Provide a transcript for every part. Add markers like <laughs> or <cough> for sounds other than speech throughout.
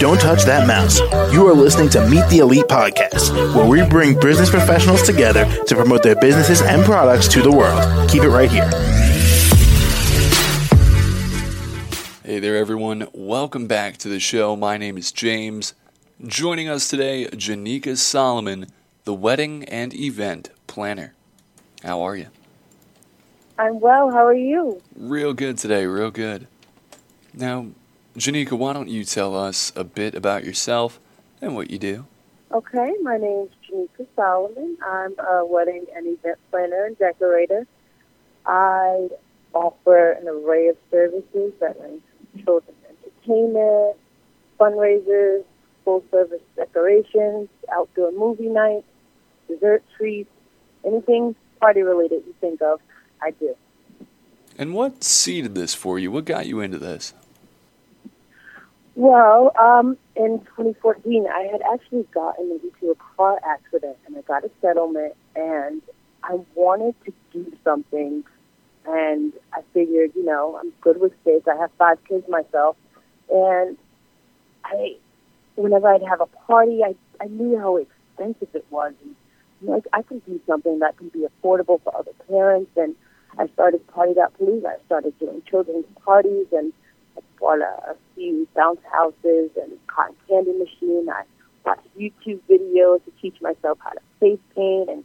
Don't touch that mouse. You are listening to Meet the Elite Podcast, where we bring business professionals together to promote their businesses and products to the world. Keep it right here. Hey there, everyone. Welcome back to the show. My name is James. Joining us today, Janika Solomon, the wedding and event planner. How are you? I'm well. How are you? Real good today, real good. Now, Janika, why don't you tell us a bit about yourself and what you do? Okay, my name is Janika Solomon. I'm a wedding and event planner and decorator. I offer an array of services that range from children's entertainment, fundraisers, full service decorations, outdoor movie nights, dessert treats, anything party related you think of, I do. And what seeded this for you? What got you into this? Well, um, in 2014, I had actually gotten into a car accident and I got a settlement, and I wanted to do something. And I figured, you know, I'm good with kids. I have five kids myself, and I, whenever I'd have a party, I I knew how expensive it was. And, know, I, can do something that can be affordable for other parents. And I started Party.Palooza. I started doing children's parties and bought a, a few bounce houses and cotton candy machine. I watched YouTube videos to teach myself how to face paint, and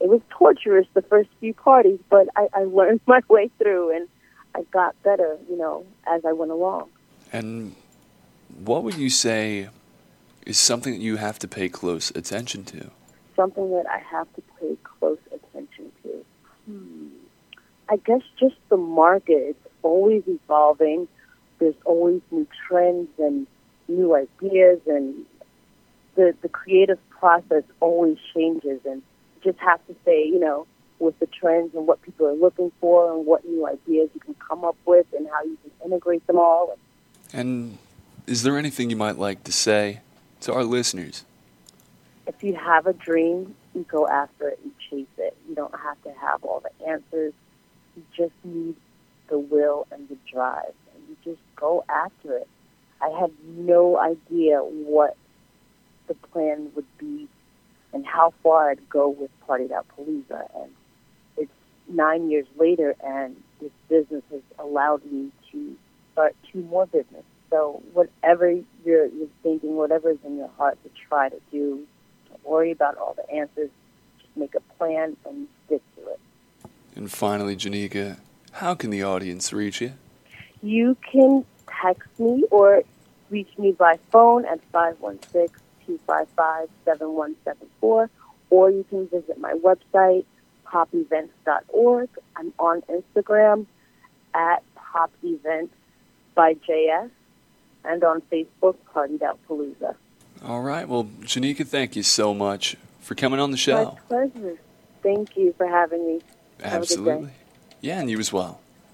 it was torturous the first few parties, but I, I learned <laughs> my way through, and I got better, you know, as I went along. And what would you say is something that you have to pay close attention to? Something that I have to pay close attention to. Hmm. I guess just the market. It's always evolving there's always new trends and new ideas and the the creative process always changes and you just have to say, you know, with the trends and what people are looking for and what new ideas you can come up with and how you can integrate them all. And is there anything you might like to say to our listeners? If you have a dream, you go after it and chase it. You don't have to have all the answers. You just need the will and the drive just go after it. I had no idea what the plan would be and how far I'd go with Party.Palooza. And it's nine years later, and this business has allowed me to start two more businesses. So whatever you're, you're thinking, whatever is in your heart to try to do, don't worry about all the answers. Just make a plan and stick to it. And finally, Janika, how can the audience reach you? You can text me or reach me by phone at 516-255-7174, or you can visit my website, popevents.org. I'm on Instagram at popevents by JS and on Facebook, Party.Palooza. All right. Well, Janika, thank you so much for coming on the show. My pleasure. Thank you for having me. Absolutely. Yeah, and you as well.